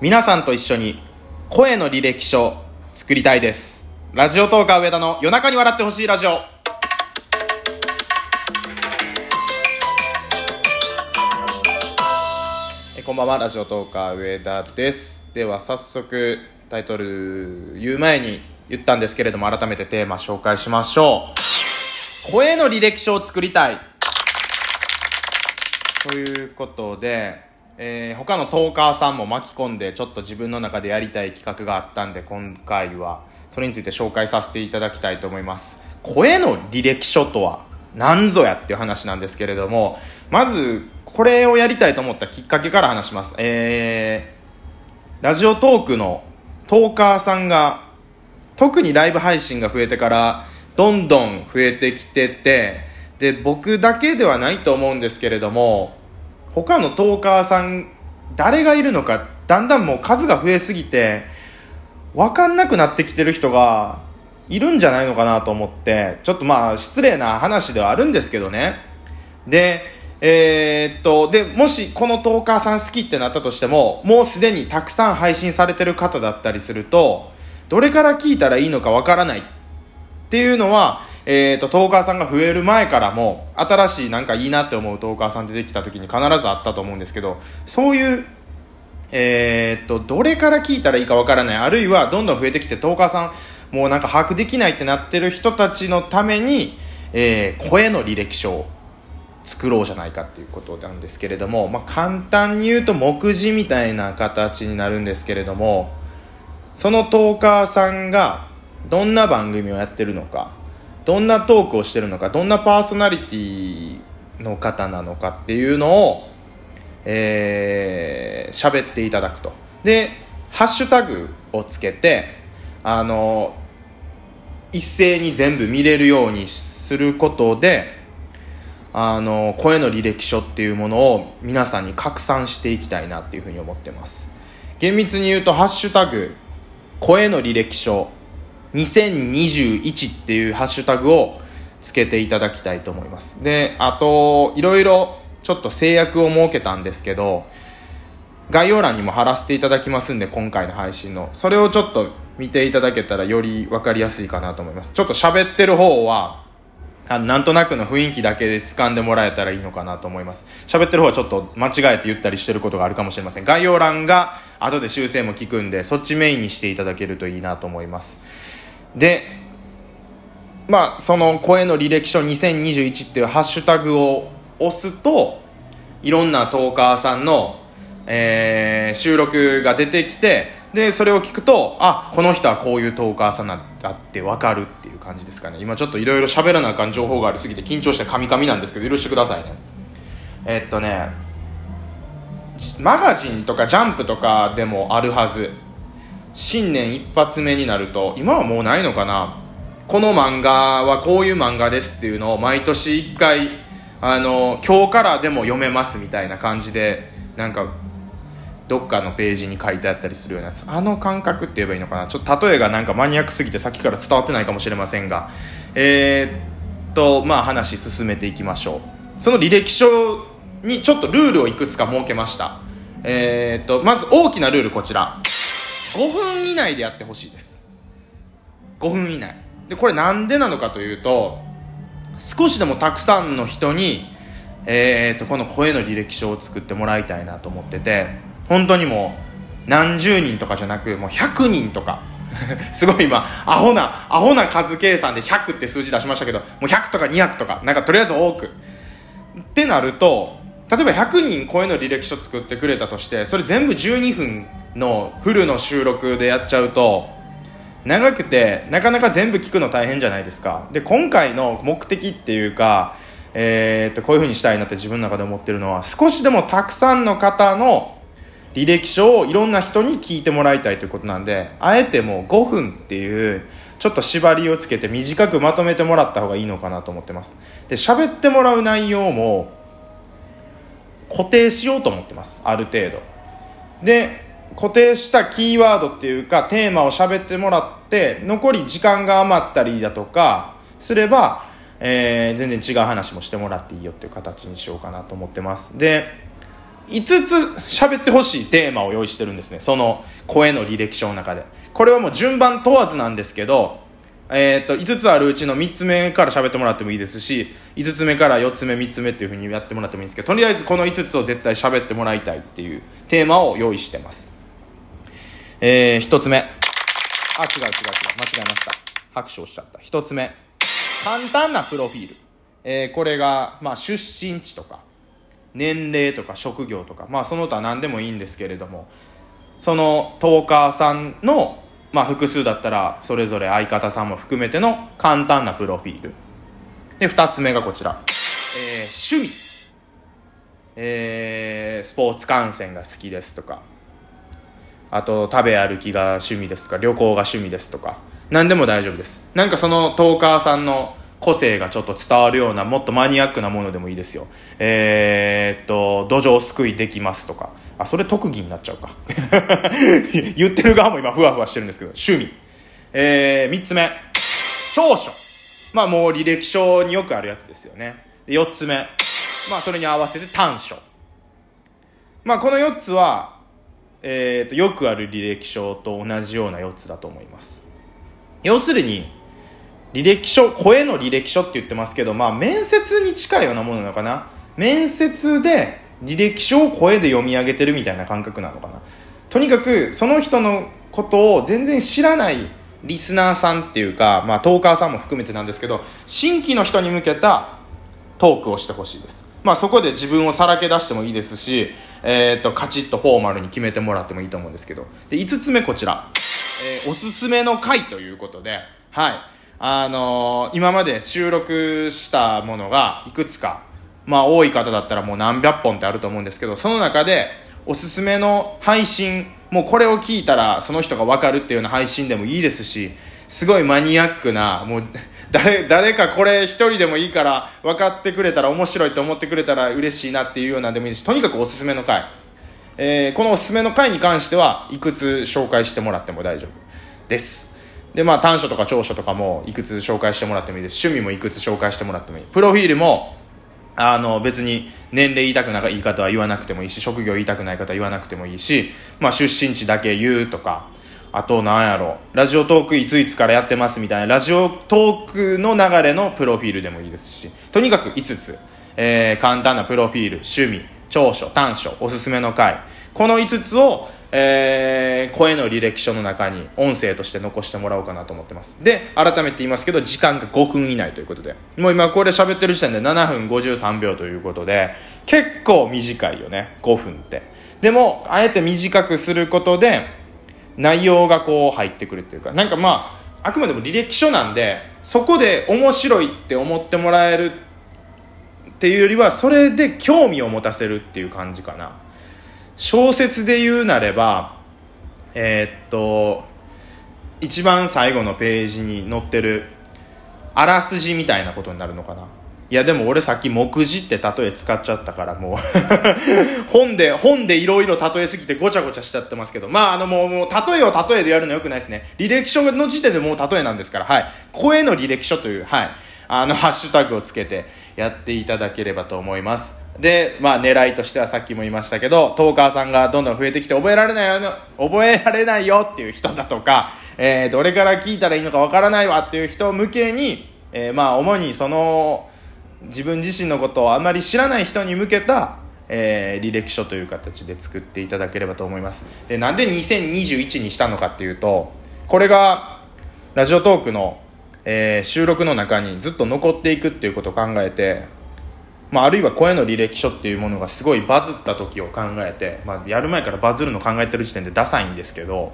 皆さんと一緒に声の履歴書作りたいです。ラジオトーカー上田の夜中に笑ってほしいラジオ。こんばんは。ラジオトーカー上田です。では早速タイトル言う前に言ったんですけれども改めてテーマ紹介しましょう。声の履歴書を作りたい。ということで、えー他のトーカーさんも巻き込んでちょっと自分の中でやりたい企画があったんで今回はそれについて紹介させていただきたいと思います。声の履歴書とは何ぞやっていう話なんですけれどもまずこれをやりたいと思ったきっかけから話します。えー、ラジオトークのトーカーさんが特にライブ配信が増えてからどんどん増えてきててで僕だけではないと思うんですけれども他のトーカーさん誰がいるのかだんだんもう数が増えすぎて分かんなくなってきてる人がいるんじゃないのかなと思ってちょっとまあ失礼な話ではあるんですけどね。でえーっとでもしこのトーカーさん好きってなったとしてももうすでにたくさん配信されてる方だったりするとどれから聞いたらいいのかわからないっていうのは、えー、とトーカーさんが増える前からも新しいなんかいいなって思うトーカーさん出てきた時に必ずあったと思うんですけどそういうえー、とどれから聞いたらいいかわからないあるいはどんどん増えてきてトーカーさんもうなんか把握できないってなってる人たちのために、えー声の履歴書を作ろうじゃないかっていうことなんですけれども、まあ、簡単に言うと目次みたいな形になるんですけれどもそのトーカーさんがどんな番組をやってるのかどんなトークをしてるのかどんなパーソナリティの方なのかっていうのをえー喋っていただくと。でハッシュタグをつけてあの一斉に全部見れるようにすることであの声の履歴書っていうものを皆さんに拡散していきたいなっていうふうに思ってます。厳密に言うと「ハッシュタグ声の履歴書2021」っていうハッシュタグをつけていただきたいと思います。であといろいろちょっと制約を設けたんですけど概要欄にも貼らせていただきますんで今回の配信の。それをちょっと見ていただけたらより分かりやすいかなと思います。ちょっと喋ってる方はあなんとなくの雰囲気だけで掴んでもらえたらいいのかなと思います。喋ってる方はちょっと間違えて言ったりしてることがあるかもしれません。概要欄が後で修正も聞くんでそっちメインにしていただけるといいなと思います。でまあその声の履歴書2021っていうハッシュタグを押すといろんなトーカーさんの、えー収録が出てきてでそれを聞くとあこの人はこういうトーカーさんだって分かるっていう感じですかね。今ちょっといろいろ喋らなあかん情報がありすぎて緊張してカミカミなんですけど許してくださいね。えっとねマガジンとかジャンプとかでもあるはず。新年一発目になると今はもうないのかな？この漫画はこういう漫画ですっていうのを毎年1回あの今日からでも読めますみたいな感じでなんかどっかのページに書いてあったりするようなやつ。あの感覚って言えばいいのかな？ちょっと例えがなんかマニアックすぎてさっきから伝わってないかもしれませんが。えー、っとまあ話進めていきましょう。その履歴書にちょっとルールをいくつか設けました。えー、っとまず大きなルールこちら。5分以内でやってほしいです。5分以内。でこれなんでなのかというと少しでもたくさんの人に、えー、とこの声の履歴書を作ってもらいたいなと思ってて本当にもう何十人とかじゃなくもう100人とか。すごい今アホなアホな数計算で100って数字出しましたけどもう100とか200とかなんかとりあえず多く。ってなると例えば100人声の履歴書作ってくれたとしてそれ全部12分のフルの収録でやっちゃうと長くてなかなか全部聞くの大変じゃないですか。で今回の目的っていうか、えー、っとこういうふうにしたいなって自分の中で思ってるのは少しでもたくさんの方の履歴書をいろんな人に聞いてもらいたいということなんであえてもう5分っていうちょっと縛りをつけて短くまとめてもらった方がいいのかなと思ってます。で喋ってもらう内容も固定しようと思ってます。ある程度。で固定したキーワードっていうかテーマを喋ってもらって残り時間が余ったりだとかすれば、えー全然違う話もしてもらっていいよっていう形にしようかなと思ってます。で5つ喋ってほしいテーマを用意してるんですね。その声の履歴書の中で。これはもう順番問わずなんですけどえー、と5つあるうちの3つ目から喋ってもらってもいいですし5つ目から4つ目3つ目っていうふうにやってもらってもいいんですけどとりあえずこの5つを絶対喋ってもらいたいっていうテーマを用意してます。えー、1つ目。あ違う違う違う。間違えました。拍手をしちゃった。1つ目。簡単なプロフィール、えー、これが、まあ、出身地とか年齢とか職業とかまあその他何でもいいんですけれどもそのトーカーさんのまあ、複数だったらそれぞれ相方さんも含めての簡単なプロフィール。で2つ目がこちら、えー、趣味、えー、スポーツ観戦が好きですとか。あと食べ歩きが趣味ですとか。旅行が趣味ですとか。何でも大丈夫です。なんかそのトーカーさんの個性がちょっと伝わるようなもっとマニアックなものでもいいですよ。えー、っと土壌すくいできますとか。あそれ特技になっちゃうか。言ってる側も今ふわふわしてるんですけど。趣味。えー、3つ目。長所。まあもう履歴書によくあるやつですよね。4つ目。まあそれに合わせて短所。まあこの4つはえーと、とよくある履歴書と同じような4つだと思います。要するに履歴書声の履歴書って言ってますけどまあ面接に近いようなものなのかな？面接で履歴書を声で読み上げてるみたいな感覚なのかな？とにかくその人のことを全然知らないリスナーさんっていうか、まあ、トーカーさんも含めてなんですけど新規の人に向けたトークをしてほしいです。まあそこで自分をさらけ出してもいいですし、えー、とカチッとフォーマルに決めてもらってもいいと思うんですけど。で5つ目こちら、えー、おすすめの回ということではい。あのー、今まで収録したものがいくつかまあ多い方だったらもう何百本ってあると思うんですけど、その中でおすすめの配信、もうこれを聞いたらその人がわかるっていうような配信でもいいですし、すごいマニアックな、もう 誰、誰かこれ一人でもいいから分かってくれたら面白いと思ってくれたら嬉しいなっていうようなでもいいし、とにかくおすすめの回。えー、このおすすめの回に関してはいくつ紹介してもらっても大丈夫です。で、まあ短所とか長所とかもいくつ紹介してもらってもいいです。趣味もいくつ紹介してもらってもいい。プロフィールもあの別に年齢言いたくない言い方は言わなくてもいいし職業言いたくない方は言わなくてもいいし、まあ、出身地だけ言うとかあとなんやろラジオトークいついつからやってますみたいなラジオトークの流れのプロフィールでもいいですしとにかく5つ、えー、簡単なプロフィール趣味長所短所おすすめの回この5つをえー、声の履歴書の中に音声として残してもらおうかなと思ってます。で改めて言いますけど時間が5分以内ということで。もう今これ喋ってる時点で7分53秒ということで結構短いよね5分って。でもあえて短くすることで内容がこう入ってくるっていうか。なんかまああくまでも履歴書なんでそこで面白いって思ってもらえるっていうよりはそれで興味を持たせるっていう感じかな。小説で言うなればえー、っと一番最後のページに載ってるあらすじみたいなことになるのかな。いやでも俺さっき目次って例え使っちゃったからもう。本で本でいろいろ例えすぎてごちゃごちゃしちゃってますけど。まああのもうもう例えを例えでやるのよくないですね。履歴書の時点でもう例えなんですから。はい。声の履歴書というはい。あのハッシュタグをつけてやっていただければと思います。で、まあ狙いとしてはさっきも言いましたけど、トーカーさんがどんどん増えてきて覚えられないよ、覚えられないよっていう人だとか、えー、どれから聞いたらいいのかわからないわっていう人向けに、えー、まあ主にその、自分自身のことをあまり知らない人に向けた、えー、履歴書という形で作っていただければと思います。で、なんで2021にしたのかっていうと、これが、ラジオトークの、えー、収録の中にずっと残っていくっていうことを考えて、まあ、あるいは声の履歴書っていうものがすごいバズった時を考えて、まあ、やる前からバズるの考えてる時点でダサいんですけど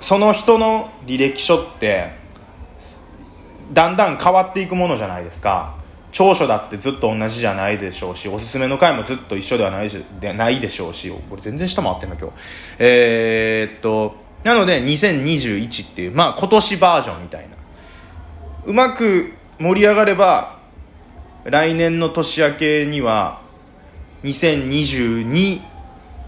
その人の履歴書ってだんだん変わっていくものじゃないですか。長所だってずっと同じじゃないでしょうしおすすめの回もずっと一緒ではないでないでしょうしこれ全然下回ってんな今日。えー、っとなので2021っていうまあ今年バージョンみたいな。うまく盛り上がれば来年の年明けには2022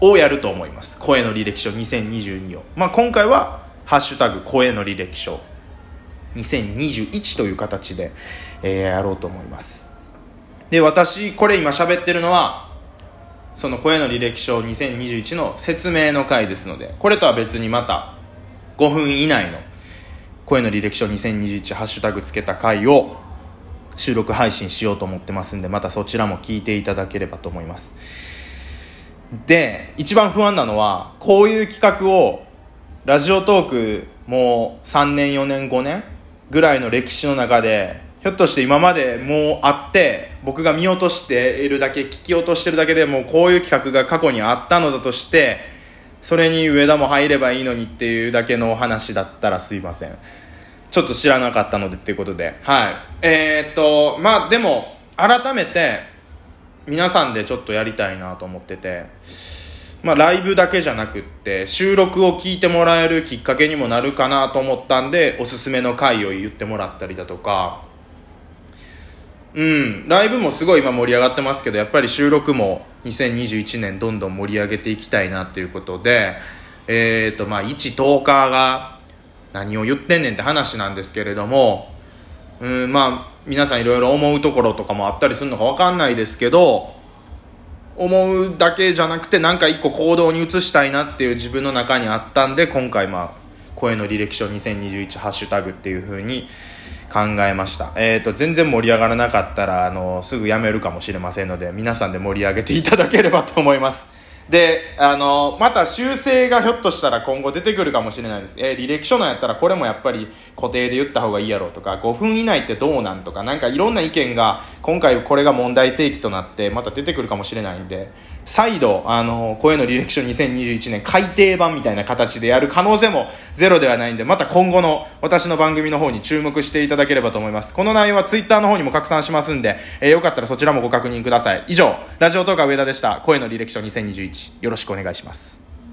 をやると思います。声の履歴書2022を、まあ、今回は「ハッシュタグ声の履歴書。2021」という形で、えー、やろうと思います。で私これ今喋ってるのはその声の履歴書2021の説明の回ですのでこれとは別にまた5分以内の声の履歴書2021ハッシュタグつけた回を収録配信しようと思ってますんでまたそちらも聞いていただければと思います。で一番不安なのはこういう企画をラジオトークもう3年4年5年ぐらいの歴史の中でひょっとして今までもうあって僕が見落としているだけ聞き落としてるだけでもうこういう企画が過去にあったのだとしてそれに上田も入ればいいのにっていうだけのお話だったらすいません。ちょっと知らなかったのでっていうことで。はい。えー、っとまあでも改めて皆さんでちょっとやりたいなと思ってて。まあ、ライブだけじゃなくって収録を聞いてもらえるきっかけにもなるかなと思ったんでおすすめの回を言ってもらったりだとか。うん。ライブもすごい今盛り上がってますけどやっぱり収録も2021年どんどん盛り上げていきたいなということでえっ、ー、とまあ一トーカーが何を言ってんねんって話なんですけれどもうんまあ皆さんいろいろ思うところとかもあったりするのか分かんないですけど思うだけじゃなくて何か一個行動に移したいなっていう自分の中にあったんで今回まあ声の履歴書2021ハッシュタグっていう風に考えました、えーと、全然盛り上がらなかったらあのすぐやめるかもしれませんので皆さんで盛り上げていただければと思います。であのまた修正がひょっとしたら今後出てくるかもしれないです、えー、履歴書なんやったらこれもやっぱり固定で言った方がいいやろうとか5分以内ってどうなんとかなんかいろんな意見が今回これが問題提起となってまた出てくるかもしれないんで再度あの声の履歴書2021年改訂版みたいな形でやる可能性もゼロではないんでまた今後の私の番組の方に注目していただければと思います。この内容は Twitter の方にも拡散しますんで、えー、よかったらそちらもご確認ください。以上ラジオトーカー上田でした。声の履歴書2021よろしくお願いします。